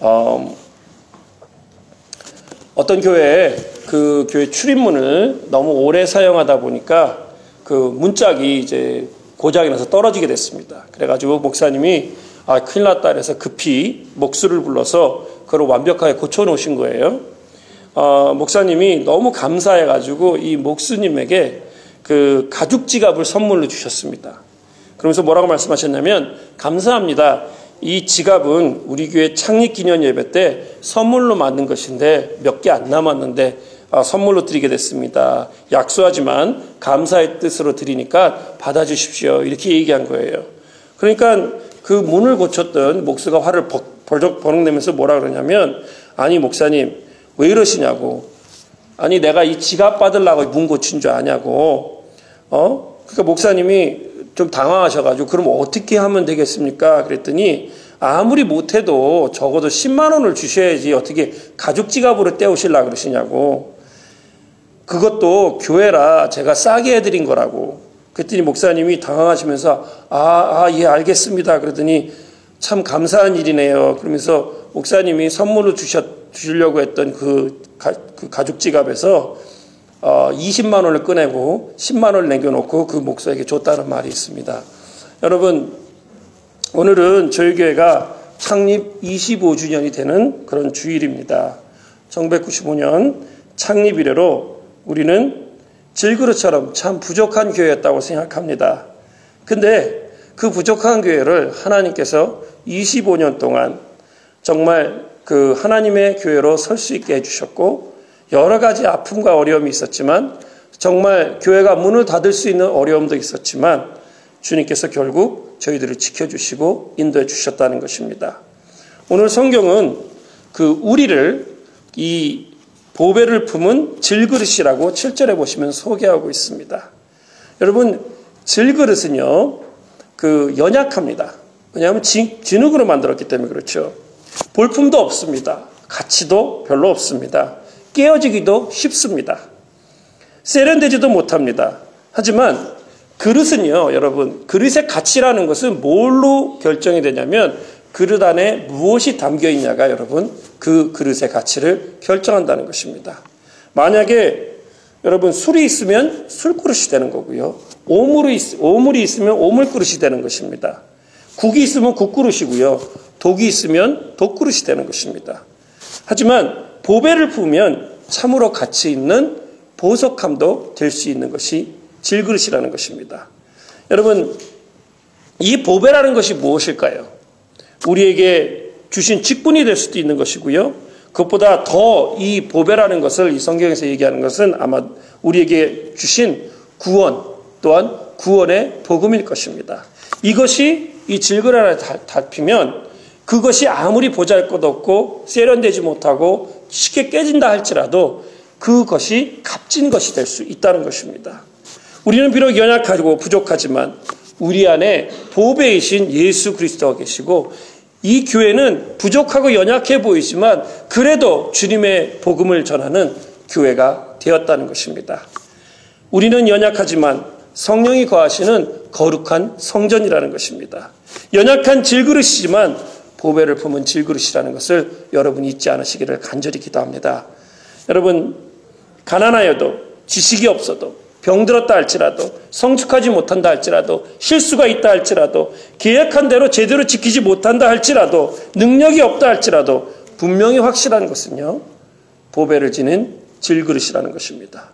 어, 어떤 교회에 그 교회 출입문을 너무 오래 사용하다 보니까 그 문짝이 이제 고장이 나서 떨어지게 됐습니다. 그래가지고 목사님이 아, 큰일 났다 그래서 급히 목수를 불러서 그걸 완벽하게 고쳐놓으신 거예요. 어, 목사님이 너무 감사해가지고 이 목수님에게 그 가죽 지갑을 선물로 주셨습니다. 그러면서 뭐라고 말씀하셨냐면 감사합니다. 이 지갑은 우리 교회 창립 기념 예배 때 선물로 만든 것인데 몇 개 안 남았는데 아, 선물로 드리게 됐습니다. 약소하지만 감사의 뜻으로 드리니까 받아주십시오. 이렇게 얘기한 거예요. 그러니까 그 문을 고쳤던 목수가 화를 벌적 버럭내면서 뭐라 그러냐면 아니 목사님 왜 이러시냐고 아니 내가 이 지갑 받으려고 문 고친 줄 아냐고 어 그러니까 목사님이 좀 당황하셔가지고 그럼 어떻게 하면 되겠습니까? 그랬더니 아무리 못해도 적어도 10만 원을 주셔야지 어떻게 가죽 지갑으로 떼우실라 그러시냐고 그것도 교회라 제가 싸게 해드린 거라고 그랬더니 목사님이 당황하시면서 아, 아, 예, 알겠습니다. 그러더니 참 감사한 일이네요. 그러면서 목사님이 선물로 주셨, 주시려고 했던 그, 가, 그 가죽 지갑에서 어, 20만 원을 꺼내고 10만 원을 남겨놓고 그 목사에게 줬다는 말이 있습니다. 여러분, 오늘은 저희 교회가 창립 25주년이 되는 그런 주일입니다. 1995년 창립 이래로 우리는 질그릇처럼 참 부족한 교회였다고 생각합니다. 근데 그 부족한 교회를 하나님께서 25년 동안 정말 그 하나님의 교회로 설 수 있게 해주셨고 여러 가지 아픔과 어려움이 있었지만 정말 교회가 문을 닫을 수 있는 어려움도 있었지만 주님께서 결국 저희들을 지켜주시고 인도해 주셨다는 것입니다. 오늘 성경은 그 우리를 이 보배를 품은 질그릇이라고 7절에 보시면 소개하고 있습니다. 여러분, 질그릇은요, 그 연약합니다. 왜냐하면 진흙으로 만들었기 때문에 그렇죠. 볼품도 없습니다. 가치도 별로 없습니다. 깨어지기도 쉽습니다. 세련되지도 못합니다. 하지만 그릇은요, 여러분, 그릇의 가치라는 것은 뭘로 결정이 되냐면 그릇 안에 무엇이 담겨 있냐가 여러분 그 그릇의 가치를 결정한다는 것입니다. 만약에 여러분 술이 있으면 술그릇이 되는 거고요. 오물이, 있, 오물이 있으면 오물그릇이 되는 것입니다. 국이 있으면 국그릇이고요. 독이 있으면 독그릇이 되는 것입니다. 하지만 보배를 품으면 참으로 가치 있는 보석함도 될 수 있는 것이 질그릇이라는 것입니다. 여러분, 이 보배라는 것이 무엇일까요? 우리에게 주신 직분이 될 수도 있는 것이고요. 그것보다 더 이 보배라는 것을 이 성경에서 얘기하는 것은 아마 우리에게 주신 구원 또한 구원의 복음일 것입니다. 이것이 이 질그릇에 닿히면 그것이 아무리 보잘것 없고 세련되지 못하고 쉽게 깨진다 할지라도 그것이 값진 것이 될 수 있다는 것입니다. 우리는 비록 연약하고 부족하지만 우리 안에 보배이신 예수 그리스도가 계시고 이 교회는 부족하고 연약해 보이지만 그래도 주님의 복음을 전하는 교회가 되었다는 것입니다. 우리는 연약하지만 성령이 거하시는 거룩한 성전이라는 것입니다. 연약한 질그릇이지만 보배를 품은 질그릇이라는 것을 여러분 잊지 않으시기를 간절히 기도합니다. 여러분 가난하여도 지식이 없어도 병들었다 할지라도 성숙하지 못한다 할지라도 실수가 있다 할지라도 계획한 대로 제대로 지키지 못한다 할지라도 능력이 없다 할지라도 분명히 확실한 것은요 보배를 지는 질그릇이라는 것입니다.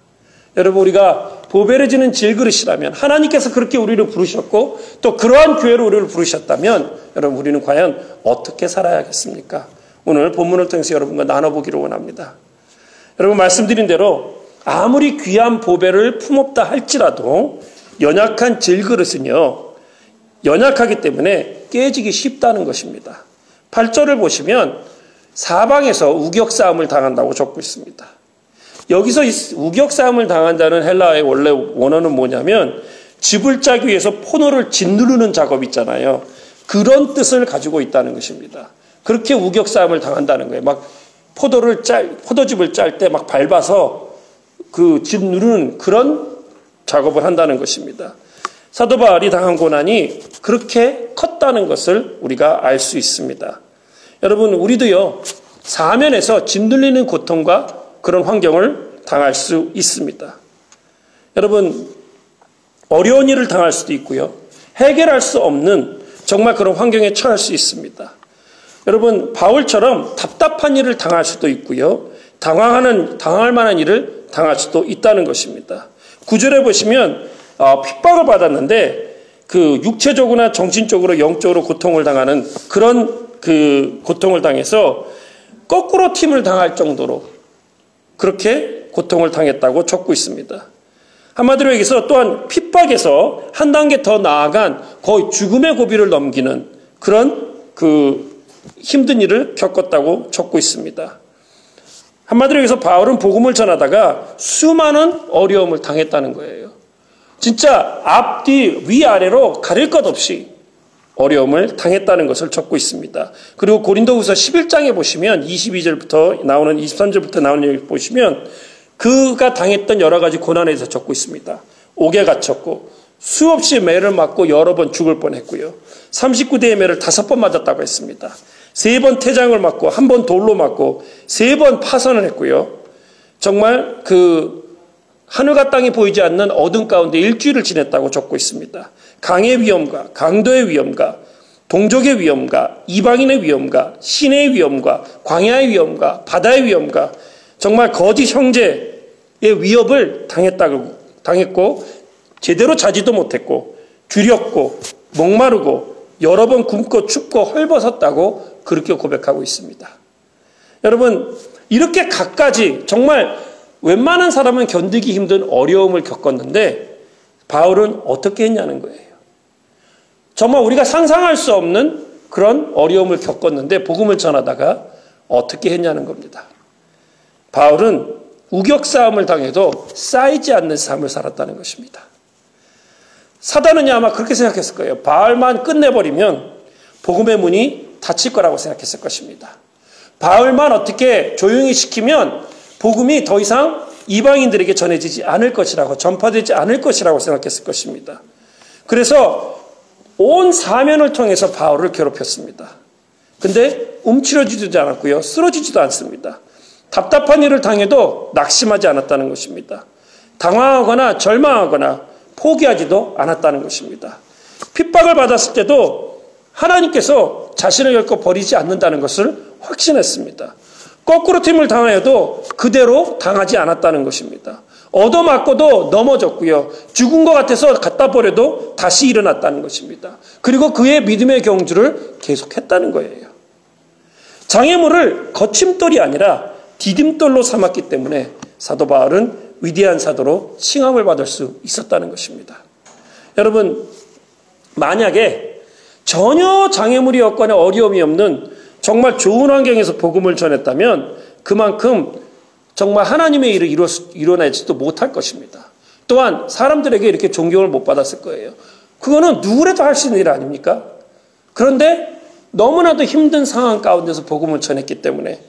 여러분 우리가 보배를 지는 질그릇이라면 하나님께서 그렇게 우리를 부르셨고 또 그러한 교회로 우리를 부르셨다면 여러분 우리는 과연 어떻게 살아야겠습니까? 오늘 본문을 통해서 여러분과 나눠보기를 원합니다. 여러분 말씀드린 대로 아무리 귀한 보배를 품었다 할지라도 연약한 질그릇은요, 연약하기 때문에 깨지기 쉽다는 것입니다. 8절을 보시면 사방에서 우격 싸움을 당한다고 적고 있습니다. 여기서 우격 싸움을 당한다는 헬라의 원래 원어는 뭐냐면 집을 짜기 위해서 포도를 짓누르는 작업 있잖아요. 그런 뜻을 가지고 있다는 것입니다. 그렇게 우격 싸움을 당한다는 거예요. 막 포도를 짤, 포도즙을 짤 때 막 밟아서 그집 누르는 그런 작업을 한다는 것입니다. 사도 바울이 당한 고난이 그렇게 컸다는 것을 우리가 알 수 있습니다. 여러분, 우리도요, 사면에서 짓눌리는 고통과 그런 환경을 당할 수 있습니다. 여러분, 어려운 일을 당할 수도 있고요. 해결할 수 없는 정말 그런 환경에 처할 수 있습니다. 여러분, 바울처럼 답답한 일을 당할 수도 있고요. 당황하는, 당할 만한 일을 당할 수도 있다는 것입니다. 구절에 보시면, 어, 핍박을 받았는데, 그 육체적으로나 정신적으로 영적으로 고통을 당하는 그런 그 고통을 당해서 거꾸로 팀을 당할 정도로 그렇게 고통을 당했다고 적고 있습니다. 한마디로 얘기해서 또한 핍박에서 한 단계 더 나아간 거의 죽음의 고비를 넘기는 그런 그 힘든 일을 겪었다고 적고 있습니다. 한마디로 얘기해서 바울은 복음을 전하다가 수많은 어려움을 당했다는 거예요. 진짜 앞뒤 위아래로 가릴 것 없이 어려움을 당했다는 것을 적고 있습니다. 그리고 고린도후서 11장에 보시면 22절부터 나오는 23절부터 나오는 얘기 보시면 그가 당했던 여러 가지 고난에 대해서 적고 있습니다. 옥에 갇혔고 수없이 매를 맞고 여러 번 죽을 뻔했고요. 39대의 매를 다섯 번 맞았다고 했습니다. 세 번 태장을 맞고 한 번 돌로 맞고 세 번 파선을 했고요. 정말 그 하늘과 땅이 보이지 않는 어둠 가운데 일주일을 지냈다고 적고 있습니다. 강의 위험과 강도의 위험과 동족의 위험과 이방인의 위험과 신의 위험과 광야의 위험과 바다의 위험과 정말 거짓 형제의 위협을 당했다고 당했고 제대로 자지도 못했고 두렵고 목마르고 여러 번 굶고 춥고 헐벗었다고 그렇게 고백하고 있습니다. 여러분 이렇게 갖가지 정말 웬만한 사람은 견디기 힘든 어려움을 겪었는데 바울은 어떻게 했냐는 거예요. 정말 우리가 상상할 수 없는 그런 어려움을 겪었는데 복음을 전하다가 어떻게 했냐는 겁니다. 바울은 우격 싸움을 당해도 쌓이지 않는 삶을 살았다는 것입니다. 사단은 아마 그렇게 생각했을 거예요. 바울만 끝내버리면 복음의 문이 닫힐 거라고 생각했을 것입니다. 바울만 어떻게 조용히 시키면 복음이 더 이상 이방인들에게 전해지지 않을 것이라고 전파되지 않을 것이라고 생각했을 것입니다. 그래서 온 사면을 통해서 바울을 괴롭혔습니다. 근데 움츠러지지도 않았고요. 쓰러지지도 않습니다. 답답한 일을 당해도 낙심하지 않았다는 것입니다. 당황하거나 절망하거나 포기하지도 않았다는 것입니다. 핍박을 받았을 때도 하나님께서 자신을 결코 버리지 않는다는 것을 확신했습니다. 거꾸로 팀을 당하여도 그대로 당하지 않았다는 것입니다. 얻어맞고도 넘어졌고요. 죽은 것 같아서 갖다 버려도 다시 일어났다는 것입니다. 그리고 그의 믿음의 경주를 계속했다는 거예요. 장애물을 거침돌이 아니라 디딤돌로 삼았기 때문에 사도 바울은 위대한 사도로 칭함을 받을 수 있었다는 것입니다. 여러분, 만약에 전혀 장애물이 없거나 어려움이 없는 정말 좋은 환경에서 복음을 전했다면 그만큼 정말 하나님의 일을 이루, 이뤄내지도 못할 것입니다. 또한 사람들에게 이렇게 존경을 못 받았을 거예요. 그거는 누구라도 할 수 있는 일 아닙니까? 그런데 너무나도 힘든 상황 가운데서 복음을 전했기 때문에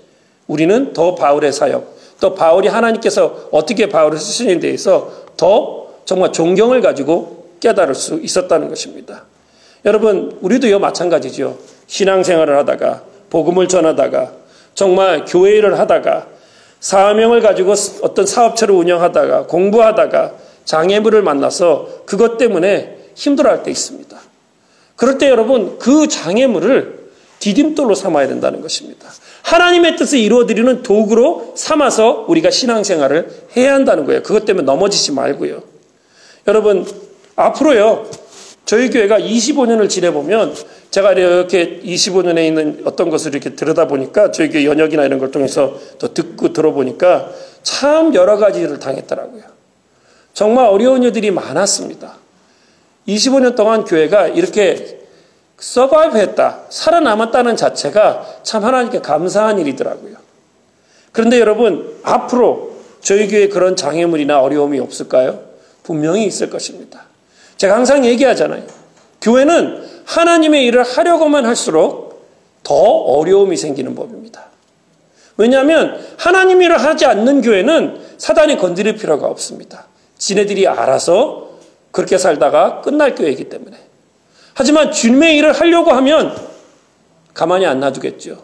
우리는 더 바울의 사역, 또 바울이 하나님께서 어떻게 바울을 쓰시는 대해서 더 정말 존경을 가지고 깨달을 수 있었다는 것입니다. 여러분, 우리도요, 마찬가지죠. 신앙생활을 하다가, 복음을 전하다가, 정말 교회 일을 하다가, 사명을 가지고 어떤 사업체를 운영하다가, 공부하다가, 장애물을 만나서 그것 때문에 힘들어할 때 있습니다. 그럴 때 여러분, 그 장애물을 디딤돌로 삼아야 된다는 것입니다. 하나님의 뜻을 이루어드리는 도구로 삼아서 우리가 신앙생활을 해야 한다는 거예요. 그것 때문에 넘어지지 말고요. 여러분, 앞으로요, 저희 교회가 25년을 지내보면 제가 이렇게 25년에 있는 어떤 것을 이렇게 들여다보니까 저희 교회 연역이나 이런 걸 통해서 더 듣고 들어보니까 참 여러 가지를 당했더라고요. 정말 어려운 일들이 많았습니다. 25년 동안 교회가 이렇게 서바이브 했다, 살아남았다는 자체가 참 하나님께 감사한 일이더라고요. 그런데 여러분, 앞으로 저희 교회에 그런 장애물이나 어려움이 없을까요? 분명히 있을 것입니다. 제가 항상 얘기하잖아요. 교회는 하나님의 일을 하려고만 할수록 더 어려움이 생기는 법입니다. 왜냐하면 하나님 일을 하지 않는 교회는 사단이 건드릴 필요가 없습니다. 지네들이 알아서 그렇게 살다가 끝날 교회이기 때문에. 하지만 주님의 일을 하려고 하면 가만히 안 놔두겠죠.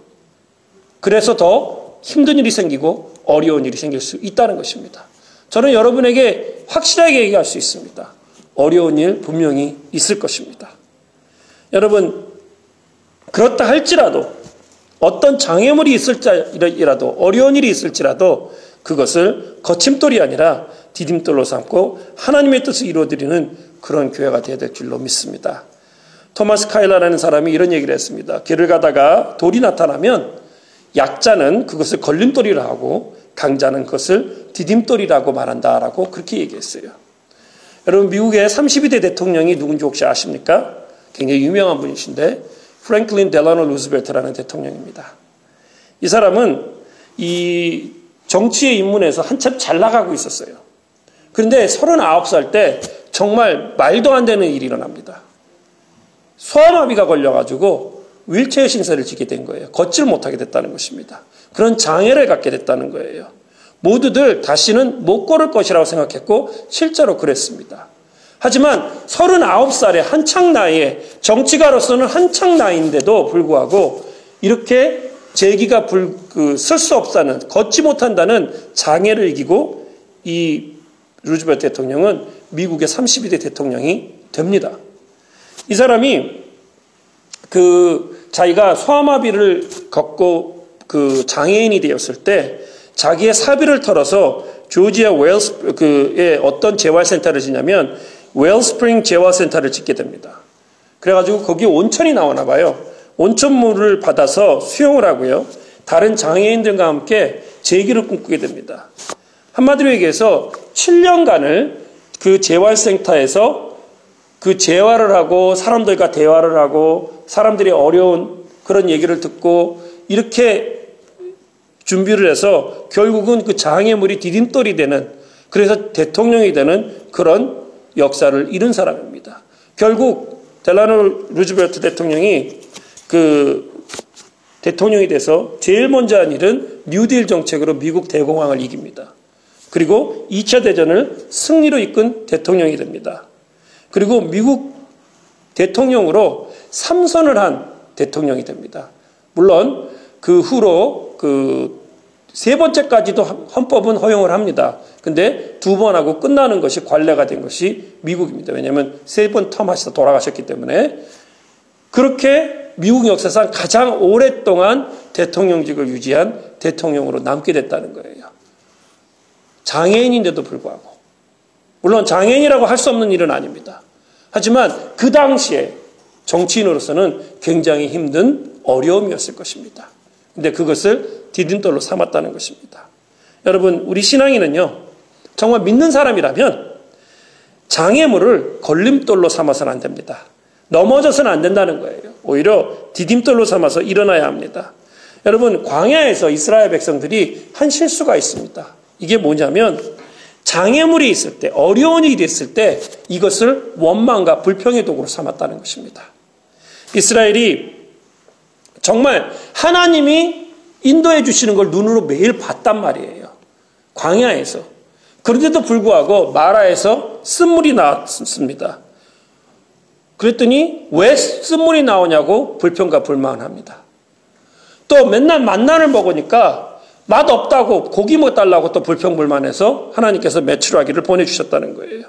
그래서 더 힘든 일이 생기고 어려운 일이 생길 수 있다는 것입니다. 저는 여러분에게 확실하게 얘기할 수 있습니다. 어려운 일 분명히 있을 것입니다. 여러분, 그렇다 할지라도 어떤 장애물이 있을지라도 어려운 일이 있을지라도 그것을 거침돌이 아니라 디딤돌로 삼고 하나님의 뜻을 이루어드리는 그런 교회가 되어야 될 줄로 믿습니다. 토마스 카일라라는 사람이 이런 얘기를 했습니다. 길을 가다가 돌이 나타나면 약자는 그것을 걸림돌이라 하고 강자는 그것을 디딤돌이라고 말한다라고 그렇게 얘기했어요. 여러분 미국의 32대 대통령이 누군지 혹시 아십니까? 굉장히 유명한 분이신데 프랭클린 델라노 루즈벨트라는 대통령입니다. 이 사람은 이 정치의 입문에서 한참 잘 나가고 있었어요. 그런데 39살 때 정말 말도 안 되는 일이 일어납니다. 소아마비가 걸려가지고 윌체어 신세를 지게 된 거예요. 걷질 못하게 됐다는 것입니다. 그런 장애를 갖게 됐다는 거예요. 모두들 다시는 못 걸을 것이라고 생각했고 실제로 그랬습니다. 하지만 39살의 한창 나이에 정치가로서는 한창 나이인데도 불구하고 이렇게 재기가 그, 쓸수 없다는 걷지 못한다는 장애를 이기고 이 루즈벨트 대통령은 미국의 32대 대통령이 됩니다. 이 사람이 그 자기가 소아마비를 겪고 그 장애인이 되었을 때 자기의 사비를 털어서 조지아 웨일스 그의 어떤 재활센터를 지냐면 웰스프링 재활센터를 짓게 됩니다. 그래가지고 거기 온천이 나오나 봐요. 온천물을 받아서 수용을 하고요. 다른 장애인들과 함께 재기를 꿈꾸게 됩니다. 한마디로 얘기해서 7년간을 그 재활센터에서 그 재활을 하고 사람들과 대화를 하고 사람들이 어려운 그런 얘기를 듣고 이렇게 준비를 해서 결국은 그 장애물이 디딤돌이 되는 그래서 대통령이 되는 그런 역사를 이룬 사람입니다. 결국 델라노 루즈벨트 대통령이 그 대통령이 돼서 제일 먼저 한 일은 뉴딜 정책으로 미국 대공황을 이깁니다. 그리고 2차 대전을 승리로 이끈 대통령이 됩니다. 그리고 미국 대통령으로 삼선을 한 대통령이 됩니다. 물론 그 후로 그 세 번째까지도 헌법은 허용을 합니다. 근데 두 번 하고 끝나는 것이 관례가 된 것이 미국입니다. 왜냐하면 세 번 텀 하시다 돌아가셨기 때문에 그렇게 미국 역사상 가장 오랫동안 대통령직을 유지한 대통령으로 남게 됐다는 거예요. 장애인인데도 불구하고. 물론 장애인이라고 할 수 없는 일은 아닙니다. 하지만 그 당시에 정치인으로서는 굉장히 힘든 어려움이었을 것입니다. 근데 그것을 디딤돌로 삼았다는 것입니다. 여러분, 우리 신앙인은요, 정말 믿는 사람이라면 장애물을 걸림돌로 삼아서는 안 됩니다. 넘어져서는 안 된다는 거예요. 오히려 디딤돌로 삼아서 일어나야 합니다. 여러분, 광야에서 이스라엘 백성들이 한 실수가 있습니다. 이게 뭐냐면 장애물이 있을 때, 어려운 일이 있을 때 이것을 원망과 불평의 도구로 삼았다는 것입니다. 이스라엘이 정말 하나님이 인도해 주시는 걸 눈으로 매일 봤단 말이에요. 광야에서. 그런데도 불구하고 마라에서 쓴물이 나왔습니다. 그랬더니 왜 쓴물이 나오냐고 불평과 불만을 합니다. 또 맨날 만나를 먹으니까 맛 없다고 고기 먹달라고 또 불평불만해서 하나님께서 매출하기를 보내주셨다는 거예요.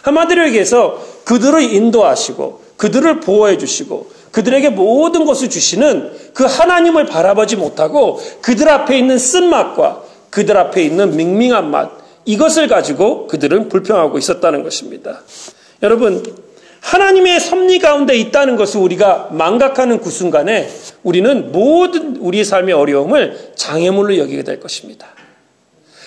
한마디로 얘기해서 그들을 인도하시고 그들을 보호해 주시고 그들에게 모든 것을 주시는 그 하나님을 바라보지 못하고 그들 앞에 있는 쓴맛과 그들 앞에 있는 밍밍한 맛 이것을 가지고 그들은 불평하고 있었다는 것입니다. 여러분, 하나님의 섭리 가운데 있다는 것을 우리가 망각하는 그 순간에 우리는 모든 우리의 삶의 어려움을 장애물로 여기게 될 것입니다.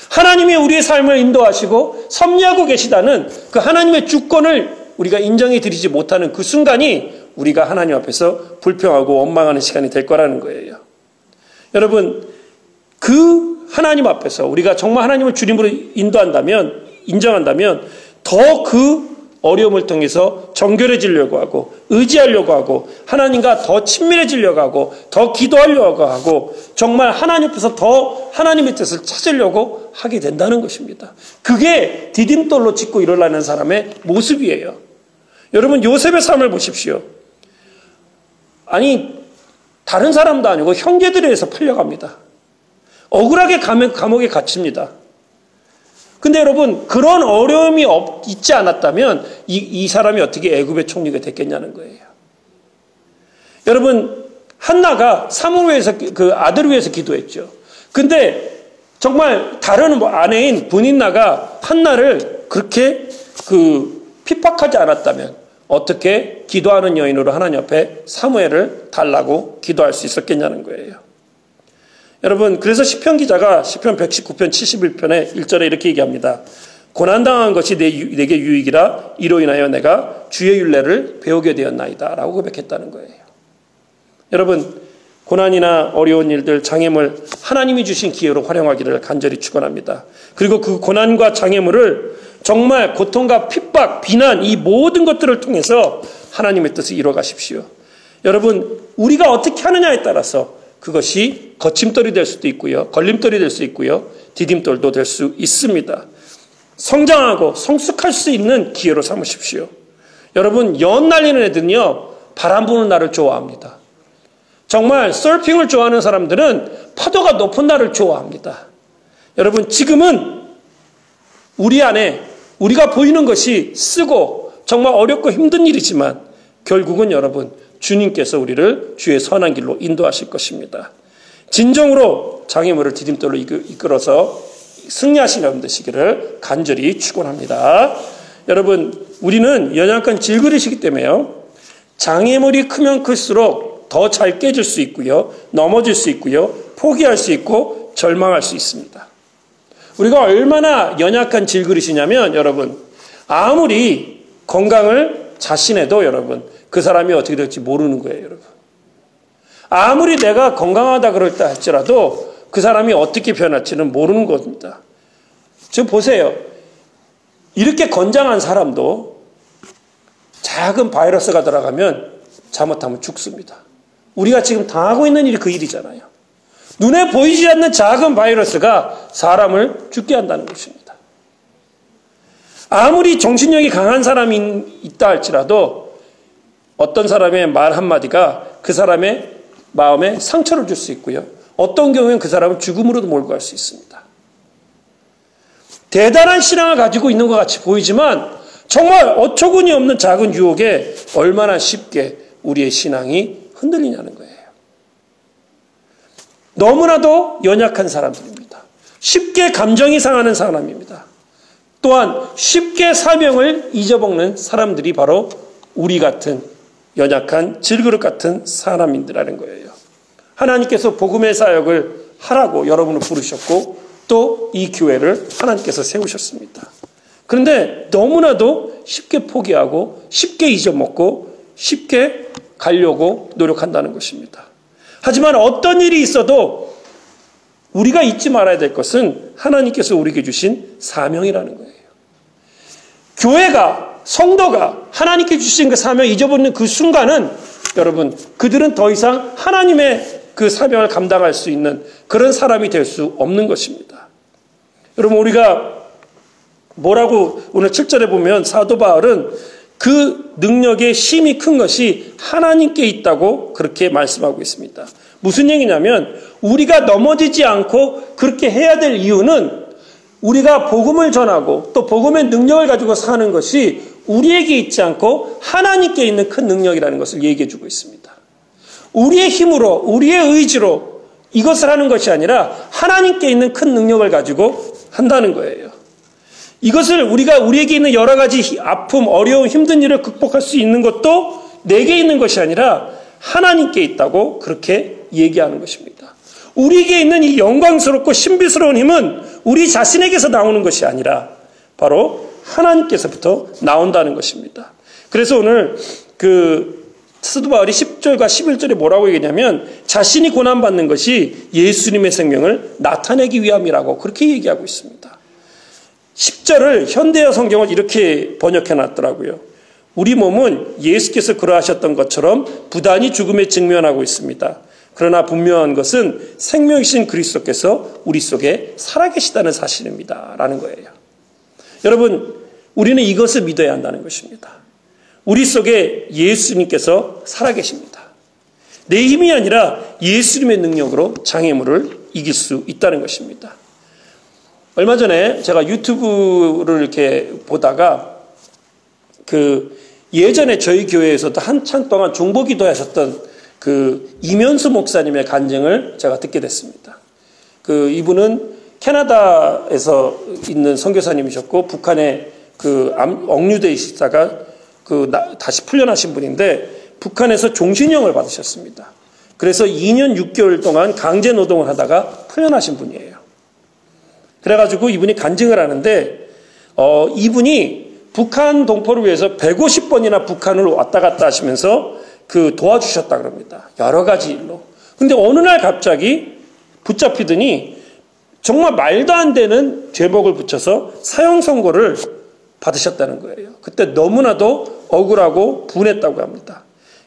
하나님이 우리의 삶을 인도하시고 섭리하고 계시다는 그 하나님의 주권을 우리가 인정해 드리지 못하는 그 순간이 우리가 하나님 앞에서 불평하고 원망하는 시간이 될 거라는 거예요. 여러분, 그 하나님 앞에서 우리가 정말 하나님을 주님으로 인도한다면, 인정한다면 더 그 어려움을 통해서 정결해지려고 하고 의지하려고 하고 하나님과 더 친밀해지려고 하고 더 기도하려고 하고 정말 하나님 앞에서 더 하나님의 뜻을 찾으려고 하게 된다는 것입니다. 그게 디딤돌로 짚고 일어나는 사람의 모습이에요. 여러분 요셉의 삶을 보십시오. 아니 다른 사람도 아니고 형제들에 의해서 팔려갑니다. 억울하게 감옥에 갇힙니다. 근데 여러분 그런 어려움이 없, 있지 않았다면 이, 이 사람이 어떻게 애굽의 총리가 됐겠냐는 거예요. 여러분 한나가 사무를 위해서 그 아들을 위해서 기도했죠. 근데 정말 다른 뭐 아내인 분인나가 한나를 그렇게 그 핍박하지 않았다면 어떻게 기도하는 여인으로 하나님 앞에 사무엘을 달라고 기도할 수 있었겠냐는 거예요. 여러분 그래서 시편 기자가 시편 119편 71편에 1절에 이렇게 얘기합니다. 고난당한 것이 내, 내게 유익이라 이로 인하여 내가 주의 윤례를 배우게 되었나이다 라고 고백했다는 거예요. 여러분 고난이나 어려운 일들, 장애물 하나님이 주신 기회로 활용하기를 간절히 축원합니다. 그리고 그 고난과 장애물을 정말 고통과 핍박, 비난 이 모든 것들을 통해서 하나님의 뜻을 이뤄 가십시오. 여러분, 우리가 어떻게 하느냐에 따라서 그것이 거침돌이 될 수도 있고요. 걸림돌이 될 수 있고요. 디딤돌도 될 수 있습니다. 성장하고 성숙할 수 있는 기회로 삼으십시오. 여러분, 연 날리는 애들은요, 바람 부는 날을 좋아합니다. 정말 서핑을 좋아하는 사람들은 파도가 높은 날을 좋아합니다. 여러분, 지금은 우리 안에 우리가 보이는 것이 쓰고 정말 어렵고 힘든 일이지만 결국은 여러분, 주님께서 우리를 주의 선한 길로 인도하실 것입니다. 진정으로 장애물을 디딤돌로 이끌어서 승리하신 여러분 되시기를 간절히 축원합니다. 여러분, 우리는 연약한 질그릇이기 때문에요. 장애물이 크면 클수록 더 잘 깨질 수 있고요. 넘어질 수 있고요. 포기할 수 있고 절망할 수 있습니다. 우리가 얼마나 연약한 질그릇이냐면 여러분 아무리 건강을 자신해도 여러분 그 사람이 어떻게 될지 모르는 거예요, 여러분. 아무리 내가 건강하다 그럴 때 할지라도 그 사람이 어떻게 변할지는 모르는 겁니다. 지금 보세요. 이렇게 건장한 사람도 작은 바이러스가 들어가면 잘못하면 죽습니다. 우리가 지금 당하고 있는 일이 그 일이잖아요. 눈에 보이지 않는 작은 바이러스가 사람을 죽게 한다는 것입니다. 아무리 정신력이 강한 사람이 있다 할지라도 어떤 사람의 말 한마디가 그 사람의 마음에 상처를 줄 수 있고요. 어떤 경우에는 그 사람을 죽음으로도 몰고 갈 수 있습니다. 대단한 신앙을 가지고 있는 것 같이 보이지만 정말 어처구니 없는 작은 유혹에 얼마나 쉽게 우리의 신앙이 흔들리냐는 거예요. 너무나도 연약한 사람들입니다. 쉽게 감정이 상하는 사람입니다. 또한 쉽게 사명을 잊어먹는 사람들이 바로 우리 같은 연약한 질그릇 같은 사람인들라는 거예요. 하나님께서 복음의 사역을 하라고 여러분을 부르셨고 또 이 교회를 하나님께서 세우셨습니다. 그런데 너무나도 쉽게 포기하고 쉽게 잊어먹고 쉽게 가려고 노력한다는 것입니다. 하지만 어떤 일이 있어도 우리가 잊지 말아야 될 것은 하나님께서 우리에게 주신 사명이라는 거예요. 교회가, 성도가 하나님께 주신 그 사명 잊어버리는 그 순간은 여러분, 그들은 더 이상 하나님의 그 사명을 감당할 수 있는 그런 사람이 될 수 없는 것입니다. 여러분, 우리가 뭐라고 오늘 7절에 보면 사도 바울은 그 능력의 힘이 큰 것이 하나님께 있다고 그렇게 말씀하고 있습니다. 무슨 얘기냐면 우리가 넘어지지 않고 그렇게 해야 될 이유는 우리가 복음을 전하고 또 복음의 능력을 가지고 사는 것이 우리에게 있지 않고 하나님께 있는 큰 능력이라는 것을 얘기해 주고 있습니다. 우리의 힘으로, 우리의 의지로 이것을 하는 것이 아니라 하나님께 있는 큰 능력을 가지고 한다는 거예요. 이것을 우리가 우리에게 있는 여러 가지 아픔, 어려움, 힘든 일을 극복할 수 있는 것도 내게 있는 것이 아니라 하나님께 있다고 그렇게 얘기하는 것입니다. 우리에게 있는 이 영광스럽고 신비스러운 힘은 우리 자신에게서 나오는 것이 아니라 바로 하나님께서부터 나온다는 것입니다. 그래서 오늘 그 사도 바울이 10절과 11절에 뭐라고 얘기냐면 자신이 고난받는 것이 예수님의 생명을 나타내기 위함이라고 그렇게 얘기하고 있습니다. 10절을 현대어 성경을 이렇게 번역해 놨더라고요. 우리 몸은 예수께서 그러하셨던 것처럼 부단히 죽음에 직면하고 있습니다. 그러나 분명한 것은 생명이신 그리스도께서 우리 속에 살아계시다는 사실입니다. 라는 거예요. 여러분, 우리는 이것을 믿어야 한다는 것입니다. 우리 속에 예수님께서 살아계십니다. 내 힘이 아니라 예수님의 능력으로 장애물을 이길 수 있다는 것입니다. 얼마 전에 제가 유튜브를 이렇게 보다가 그 예전에 저희 교회에서도 한참 동안 중보기도 하셨던 그 이면수 목사님의 간증을 제가 듣게 됐습니다. 그 이분은 캐나다에서 있는 선교사님이셨고 북한에 그 억류돼 있다가 그 다시 풀려나신 분인데 북한에서 종신형을 받으셨습니다. 그래서 2년 6개월 동안 강제 노동을 하다가 풀려나신 분이에요. 그래가지고 이분이 간증을 하는데 어, 이분이 북한 동포를 위해서 150번이나 북한을 왔다 갔다 하시면서 그 도와주셨다 그럽니다. 여러 가지 일로. 근데 어느 날 갑자기 붙잡히더니 정말 말도 안 되는 죄목을 붙여서 사형 선고를 받으셨다는 거예요. 그때 너무나도 억울하고 분했다고 합니다.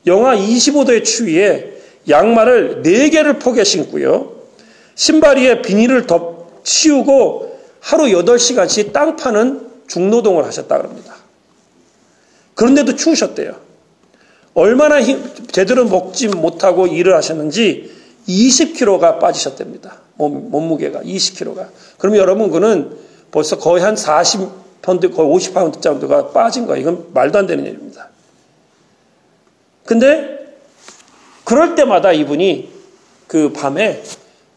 영하 25도의 추위에 양말을 4개를 포개 신고요. 신발 위에 비닐을 덧씌우고 하루 8시간씩 땅 파는 중노동을 하셨다 그럽니다. 그런데도 추우셨대요. 얼마나 힘, 제대로 먹지 못하고 일을 하셨는지 20kg가 빠지셨답니다. 몸, 몸무게가 20kg가. 그럼 여러분 그는 벌써 거의 한 40파운드, 거의 50파운드 정도가 빠진 거예요. 이건 말도 안 되는 일입니다. 근데 그럴 때마다 이분이 그 밤에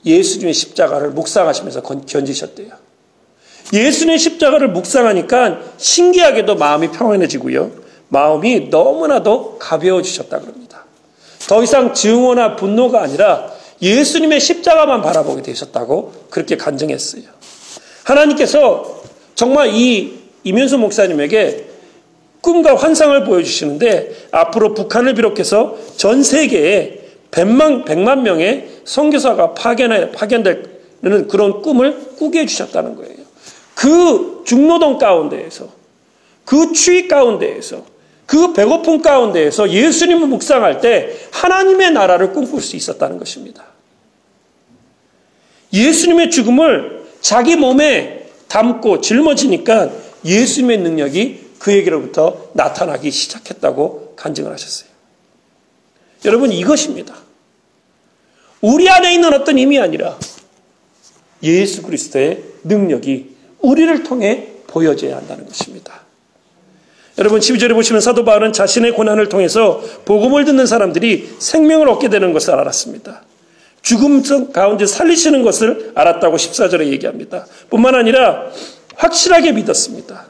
예수님의 십자가를 묵상하시면서 견지셨대요. 예수님의 십자가를 묵상하니까 신기하게도 마음이 평안해지고요. 마음이 너무나도 가벼워지셨다 그럽니다. 더 이상 증오나 분노가 아니라 예수님의 십자가만 바라보게 되셨다고 그렇게 간증했어요. 하나님께서 정말 이 이면수 목사님에게 꿈과 환상을 보여주시는데 앞으로 북한을 비롯해서 전 세계에 100만, 100만 명의 선교사가 파견, 파견되는 그런 꿈을 꾸게 해주셨다는 거예요. 그 중노동 가운데에서, 그 추위 가운데에서, 그 배고픔 가운데에서 예수님을 묵상할 때 하나님의 나라를 꿈꿀 수 있었다는 것입니다. 예수님의 죽음을 자기 몸에 담고 짊어지니까 예수님의 능력이 그에게로부터 나타나기 시작했다고 간증을 하셨어요. 여러분 이것입니다. 우리 안에 있는 어떤 힘이 아니라 예수 그리스도의 능력이 우리를 통해 보여져야 한다는 것입니다. 여러분 12절에 보시면 사도 바울은 자신의 고난을 통해서 복음을 듣는 사람들이 생명을 얻게 되는 것을 알았습니다. 죽음 가운데 살리시는 것을 알았다고 14절에 얘기합니다. 뿐만 아니라 확실하게 믿었습니다.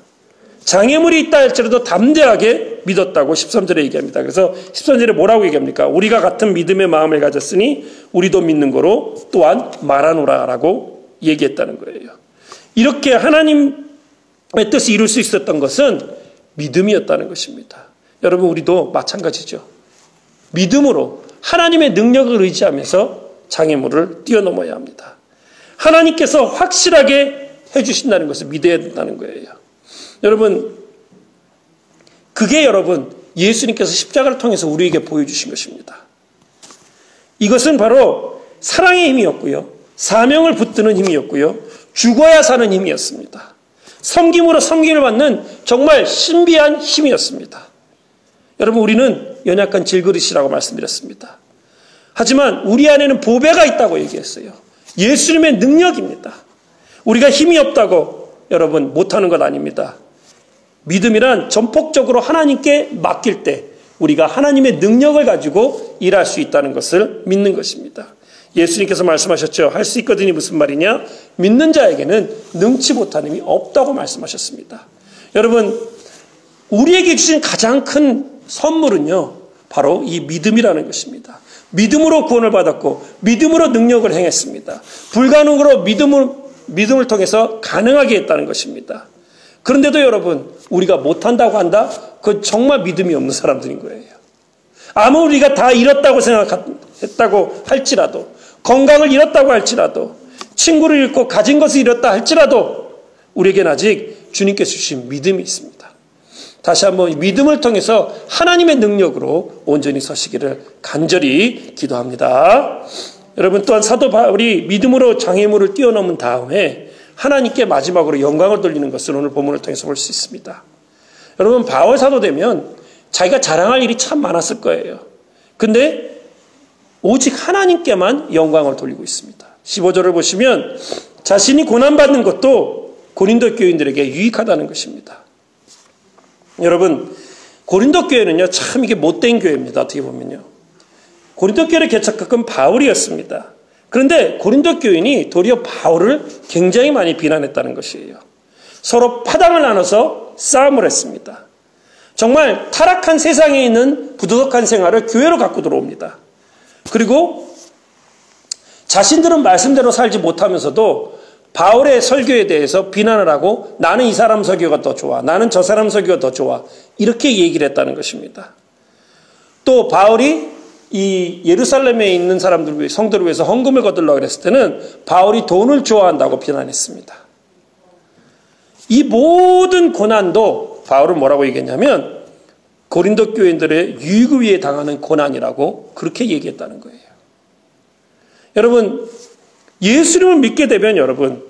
장애물이 있다 할지라도 담대하게 믿었다고 13절에 얘기합니다. 그래서 13절에 뭐라고 얘기합니까? 우리가 같은 믿음의 마음을 가졌으니 우리도 믿는 거로 또한 말하노라라고 얘기했다는 거예요. 이렇게 하나님의 뜻을 이룰 수 있었던 것은 믿음이었다는 것입니다. 여러분 우리도 마찬가지죠. 믿음으로 하나님의 능력을 의지하면서 장애물을 뛰어넘어야 합니다. 하나님께서 확실하게 해주신다는 것을 믿어야 된다는 거예요. 여러분, 그게 여러분, 예수님께서 십자가를 통해서 우리에게 보여주신 것입니다. 이것은 바로 사랑의 힘이었고요. 사명을 붙드는 힘이었고요. 죽어야 사는 힘이었습니다. 섬김으로 섬김을 받는 정말 신비한 힘이었습니다. 여러분, 우리는 연약한 질그릇이라고 말씀드렸습니다. 하지만 우리 안에는 보배가 있다고 얘기했어요. 예수님의 능력입니다. 우리가 힘이 없다고 여러분 못하는 것 아닙니다. 믿음이란 전폭적으로 하나님께 맡길 때 우리가 하나님의 능력을 가지고 일할 수 있다는 것을 믿는 것입니다. 예수님께서 말씀하셨죠. 할 수 있거든이 무슨 말이냐? 믿는 자에게는 능치 못한 힘이 없다고 말씀하셨습니다. 여러분, 우리에게 주신 가장 큰 선물은요, 바로 이 믿음이라는 것입니다. 믿음으로 구원을 받았고, 믿음으로 능력을 행했습니다. 불가능으로 믿음을, 믿음을 통해서 가능하게 했다는 것입니다. 그런데도 여러분, 우리가 못한다고 한다? 그건 정말 믿음이 없는 사람들인 거예요. 아무 우리가 다 잃었다고 생각했다고 할지라도, 건강을 잃었다고 할지라도, 친구를 잃고 가진 것을 잃었다 할지라도, 우리에겐 아직 주님께서 주신 믿음이 있습니다. 다시 한번 믿음을 통해서 하나님의 능력으로 온전히 서시기를 간절히 기도합니다. 여러분 또한 사도 바울이 믿음으로 장애물을 뛰어넘은 다음에 하나님께 마지막으로 영광을 돌리는 것을 오늘 본문을 통해서 볼 수 있습니다. 여러분 바울 사도 되면 자기가 자랑할 일이 참 많았을 거예요. 근데 오직 하나님께만 영광을 돌리고 있습니다. 15절을 보시면 자신이 고난받는 것도 고린도 교인들에게 유익하다는 것입니다. 여러분, 고린도 교회는요, 참 이게 못된 교회입니다. 어떻게 보면요. 고린도 교회를 개척한 바울이었습니다. 그런데 고린도 교인이 도리어 바울을 굉장히 많이 비난했다는 것이에요. 서로 파당을 나눠서 싸움을 했습니다. 정말 타락한 세상에 있는 부도덕한 생활을 교회로 갖고 들어옵니다. 그리고 자신들은 말씀대로 살지 못하면서도 바울의 설교에 대해서 비난을 하고 나는 이 사람 설교가 더 좋아. 나는 저 사람 설교가 더 좋아. 이렇게 얘기를 했다는 것입니다. 또 바울이 이 예루살렘에 있는 사람들 성도를 위해서 헌금을 거둘러 그랬을 때는 바울이 돈을 좋아한다고 비난했습니다. 이 모든 고난도 바울은 뭐라고 얘기했냐면 고린도 교인들의 유익을 위해 당하는 고난이라고 그렇게 얘기했다는 거예요. 여러분 예수님을 믿게 되면 여러분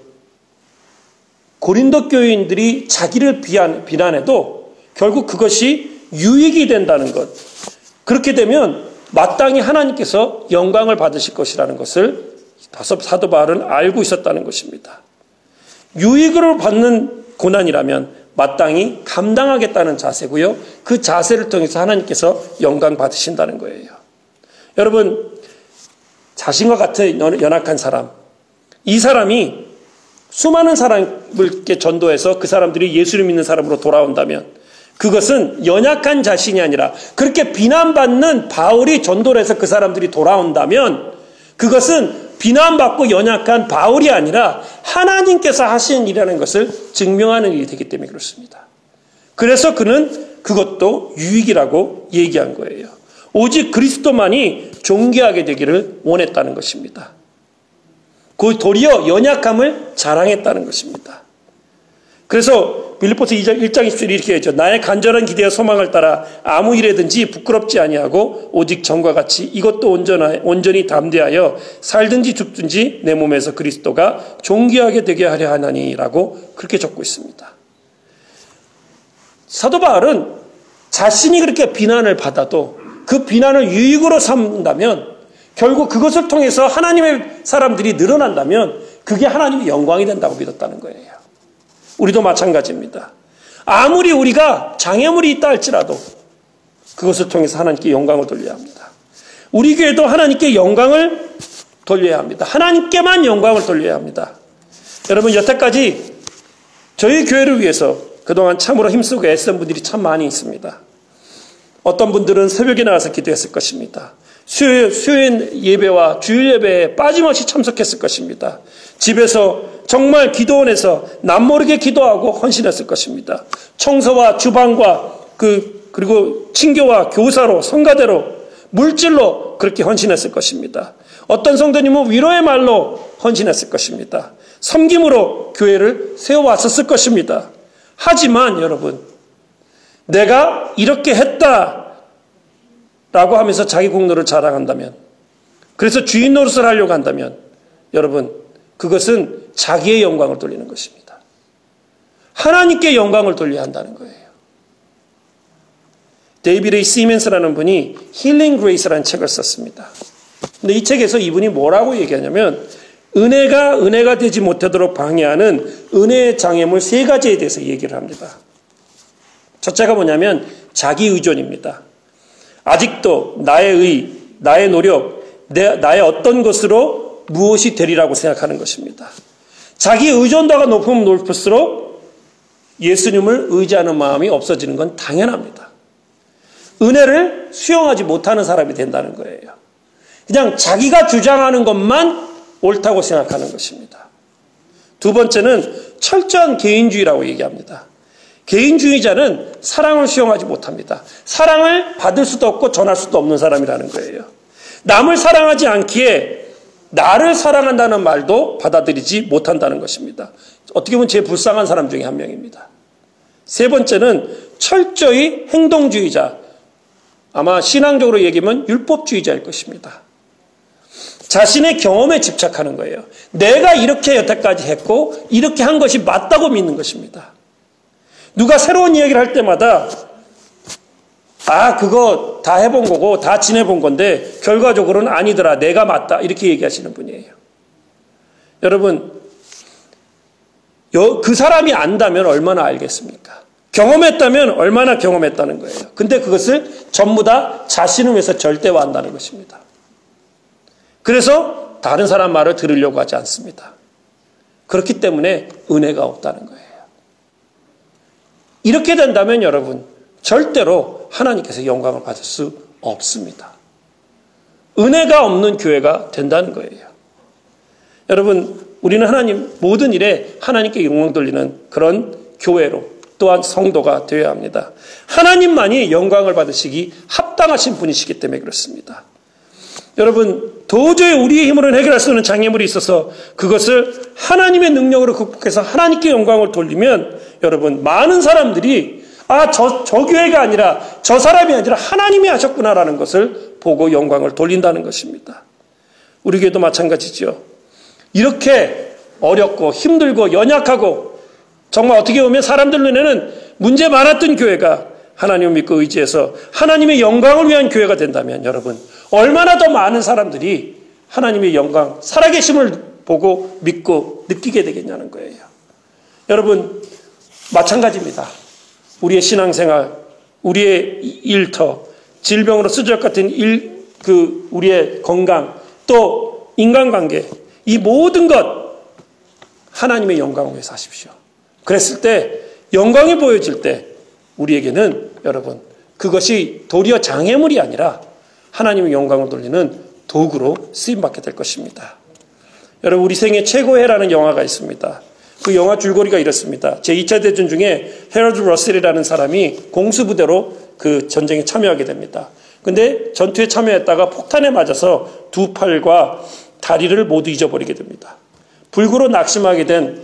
고린도 교인들이 자기를 비난, 비난해도 결국 그것이 유익이 된다는 것. 그렇게 되면 마땅히 하나님께서 영광을 받으실 것이라는 것을 사도 바울은 알고 있었다는 것입니다. 유익을 받는 고난이라면 마땅히 감당하겠다는 자세고요. 그 자세를 통해서 하나님께서 영광 받으신다는 거예요. 여러분, 자신과 같은 연약한 사람, 이 사람이 수많은 사람을 전도해서 그 사람들이 예수를 믿는 사람으로 돌아온다면 그것은 연약한 자신이 아니라 그렇게 비난받는 바울이 전도를 해서 그 사람들이 돌아온다면 그것은 비난받고 연약한 바울이 아니라 하나님께서 하신 일이라는 것을 증명하는 일이 되기 때문에 그렇습니다. 그래서 그는 그것도 유익이라고 얘기한 거예요. 오직 그리스도만이 존귀하게 되기를 원했다는 것입니다. 그 도리어 연약함을 자랑했다는 것입니다. 그래서 빌리포스 2장 1장 20절 이렇게 했죠. 나의 간절한 기대와 소망을 따라 아무 일에든지 부끄럽지 아니하고 오직 전과 같이 이것도 온전하, 온전히 담대하여 살든지 죽든지 내 몸에서 그리스도가 존귀하게 되게 하려 하나니라고 그렇게 적고 있습니다. 사도 바울은 자신이 그렇게 비난을 받아도 그 비난을 유익으로 삼는다면 결국 그것을 통해서 하나님의 사람들이 늘어난다면 그게 하나님의 영광이 된다고 믿었다는 거예요. 우리도 마찬가지입니다. 아무리 우리가 장애물이 있다 할지라도 그것을 통해서 하나님께 영광을 돌려야 합니다. 우리 교회도 하나님께 영광을 돌려야 합니다. 하나님께만 영광을 돌려야 합니다. 여러분, 여태까지 저희 교회를 위해서 그동안 참으로 힘쓰고 애쓴 분들이 참 많이 있습니다. 어떤 분들은 새벽에 나와서 기도했을 것입니다. 수요, 수요일 예배와 주일 예배에 빠짐없이 참석했을 것입니다. 집에서 정말 기도원에서 남모르게 기도하고 헌신했을 것입니다. 청소와 주방과 그, 그리고 친교와 교사로, 성가대로, 물질로 그렇게 헌신했을 것입니다. 어떤 성도님은 위로의 말로 헌신했을 것입니다. 섬김으로 교회를 세워왔었을 것입니다. 하지만 여러분, 내가 이렇게 했다 라고 하면서 자기 공로를 자랑한다면, 그래서 주인 노릇을 하려고 한다면, 여러분, 그것은 자기의 영광을 돌리는 것입니다. 하나님께 영광을 돌려야 한다는 거예요. 데이비드 시멘스라는 분이 Healing Grace라는 책을 썼습니다. 근데 이 책에서 이분이 뭐라고 얘기하냐면 은혜가 은혜가 되지 못하도록 방해하는 은혜의 장애물 세 가지에 대해서 얘기를 합니다. 첫째가 뭐냐면 자기 의존입니다. 아직도 나의 의, 나의 노력, 내, 나의 어떤 것으로 무엇이 되리라고 생각하는 것입니다. 자기 의존도가 높으면 높을수록 예수님을 의지하는 마음이 없어지는 건 당연합니다. 은혜를 수용하지 못하는 사람이 된다는 거예요. 그냥 자기가 주장하는 것만 옳다고 생각하는 것입니다. 두 번째는 철저한 개인주의라고 얘기합니다. 개인주의자는 사랑을 수용하지 못합니다. 사랑을 받을 수도 없고 전할 수도 없는 사람이라는 거예요. 남을 사랑하지 않기에 나를 사랑한다는 말도 받아들이지 못한다는 것입니다. 어떻게 보면 제일 불쌍한 사람 중에 한 명입니다. 세 번째는 철저히 행동주의자. 아마 신앙적으로 얘기하면 율법주의자일 것입니다. 자신의 경험에 집착하는 거예요. 내가 이렇게 여태까지 했고 이렇게 한 것이 맞다고 믿는 것입니다. 누가 새로운 이야기를 할 때마다 아, 그거 다 해본 거고 다 지내본 건데 결과적으로는 아니더라. 내가 맞다. 이렇게 얘기하시는 분이에요. 여러분, 그 사람이 안다면 얼마나 알겠습니까? 경험했다면 얼마나 경험했다는 거예요. 근데 그것을 전부 다 자신을 위해서 절대화한다는 것입니다. 그래서 다른 사람 말을 들으려고 하지 않습니다. 그렇기 때문에 은혜가 없다는 거예요. 이렇게 된다면 여러분, 절대로 하나님께서 영광을 받을 수 없습니다. 은혜가 없는 교회가 된다는 거예요. 여러분, 우리는 하나님 모든 일에 하나님께 영광 돌리는 그런 교회로 또한 성도가 되어야 합니다. 하나님만이 영광을 받으시기 합당하신 분이시기 때문에 그렇습니다. 여러분, 도저히 우리의 힘으로는 해결할 수 없는 장애물이 있어서 그것을 하나님의 능력으로 극복해서 하나님께 영광을 돌리면 여러분, 많은 사람들이 아, 저, 저 교회가 아니라 저 사람이 아니라 하나님이 하셨구나라는 것을 보고 영광을 돌린다는 것입니다. 우리 교회도 마찬가지죠. 이렇게 어렵고 힘들고 연약하고 정말 어떻게 보면 사람들 눈에는 문제 많았던 교회가 하나님을 믿고 의지해서 하나님의 영광을 위한 교회가 된다면 여러분 얼마나 더 많은 사람들이 하나님의 영광, 살아계심을 보고 믿고 느끼게 되겠냐는 거예요. 여러분 마찬가지입니다. 우리의 신앙생활, 우리의 일터, 질병으로 쓰질 같은 일, 그 우리의 건강, 또 인간관계, 이 모든 것 하나님의 영광을 위해서 하십시오. 그랬을 때 영광이 보여질 때 우리에게는 여러분 그것이 도리어 장애물이 아니라 하나님의 영광을 돌리는 도구로 쓰임받게 될 것입니다. 여러분 우리 생애 최고해라는 영화가 있습니다. 그 영화 줄거리가 이렇습니다. 제2차 대전 중에 헤럴드 러셀이라는 사람이 공수부대로 그 전쟁에 참여하게 됩니다. 근데 전투에 참여했다가 폭탄에 맞아서 두 팔과 다리를 모두 잊어버리게 됩니다. 불구로 낙심하게 된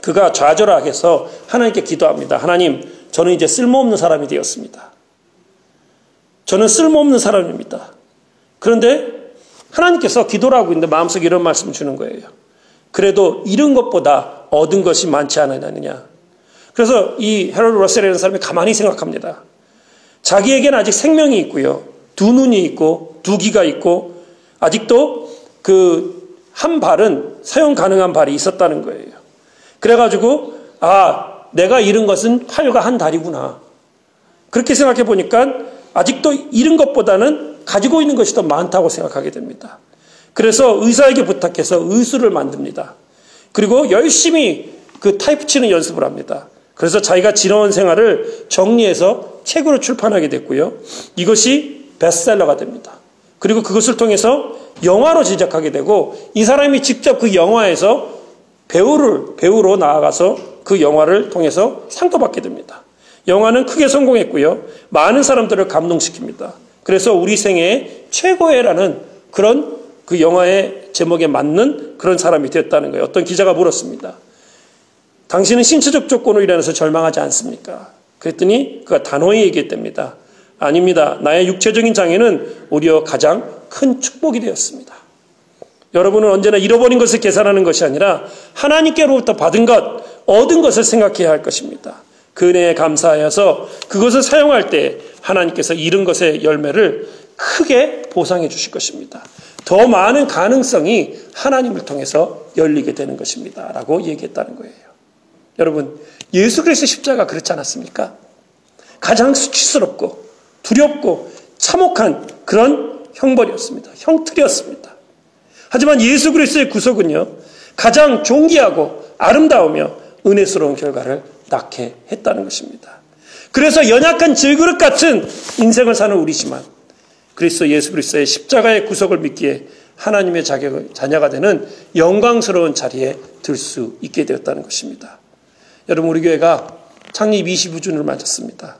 그가 좌절하게서 하나님께 기도합니다. 하나님, 저는 이제 쓸모없는 사람이 되었습니다. 저는 쓸모없는 사람입니다. 그런데 하나님께서 기도를 하고 있는데 마음속에 이런 말씀을 주는 거예요. 그래도 잃은 것보다 얻은 것이 많지 않느냐. 그래서 이 헤럴드 러셀이라는 사람이 가만히 생각합니다. 자기에게는 아직 생명이 있고요. 두 눈이 있고 두 귀가 있고 아직도 그 한 발은 사용 가능한 발이 있었다는 거예요. 그래가지고 아 내가 잃은 것은 팔과 한 다리구나. 그렇게 생각해 보니까 아직도 잃은 것보다는 가지고 있는 것이 더 많다고 생각하게 됩니다. 그래서 의사에게 부탁해서 의수를 만듭니다. 그리고 열심히 그 타이프 치는 연습을 합니다. 그래서 자기가 지나온 생활을 정리해서 책으로 출판하게 됐고요. 이것이 베스트셀러가 됩니다. 그리고 그것을 통해서 영화로 제작하게 되고 이 사람이 직접 그 영화에서 배우를 배우로 나아가서 그 영화를 통해서 상도 받게 됩니다. 영화는 크게 성공했고요. 많은 사람들을 감동시킵니다. 그래서 우리 생애 최고의라는 그런 그 영화의 제목에 맞는 그런 사람이 됐다는 거예요. 어떤 기자가 물었습니다. 당신은 신체적 조건으로 인해서 절망하지 않습니까? 그랬더니 그가 단호히 얘기했답니다. 아닙니다. 나의 육체적인 장애는 오히려 가장 큰 축복이 되었습니다. 여러분은 언제나 잃어버린 것을 계산하는 것이 아니라 하나님께로부터 받은 것, 얻은 것을 생각해야 할 것입니다. 그 은혜에 감사하여서 그것을 사용할 때 하나님께서 잃은 것의 열매를 크게 보상해 주실 것입니다. 더 많은 가능성이 하나님을 통해서 열리게 되는 것입니다. 라고 얘기했다는 거예요. 여러분, 예수 그리스도의 십자가 그렇지 않았습니까? 가장 수치스럽고 두렵고 참혹한 그런 형벌이었습니다. 형틀이었습니다. 하지만 예수 그리스도의 구속은요, 가장 존귀하고 아름다우며 은혜스러운 결과를 낳게 했다는 것입니다. 그래서 연약한 질그릇 같은 인생을 사는 우리지만 그리스도 예수 그리스도의 십자가의 구속을 믿기에 하나님의 자녀가 되는 영광스러운 자리에 들 수 있게 되었다는 것입니다. 여러분 우리 교회가 창립 25주년을 맞았습니다.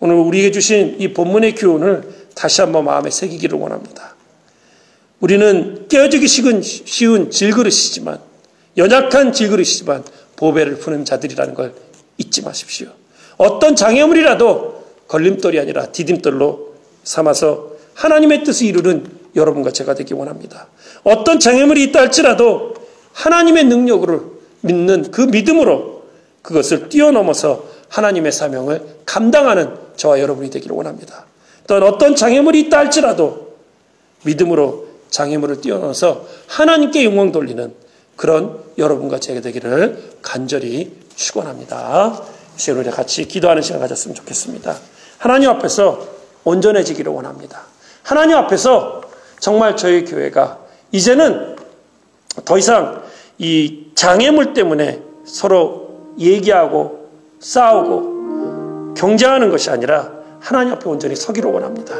오늘 우리에게 주신 이 본문의 교훈을 다시 한번 마음에 새기기를 원합니다. 우리는 깨어지기 쉬운 질그릇이지만 연약한 질그릇이지만 보배를 푸는 자들이라는 걸 잊지 마십시오. 어떤 장애물이라도 걸림돌이 아니라 디딤돌로 삼아서 하나님의 뜻을 이루는 여러분과 제가 되기 원합니다. 어떤 장애물이 있다 할지라도 하나님의 능력으로 믿는 그 믿음으로 그것을 뛰어넘어서 하나님의 사명을 감당하는 저와 여러분이 되기를 원합니다. 또한 어떤 장애물이 있다 할지라도 믿음으로 장애물을 뛰어넘어서 하나님께 영광 돌리는 그런 여러분과 제가 되기를 간절히 축원합니다. 이제 우리 같이 기도하는 시간 가졌으면 좋겠습니다. 하나님 앞에서 온전해지기를 원합니다. 하나님 앞에서 정말 저희 교회가 이제는 더 이상 이 장애물 때문에 서로 얘기하고 싸우고 경쟁하는 것이 아니라 하나님 앞에 온전히 서기를 원합니다.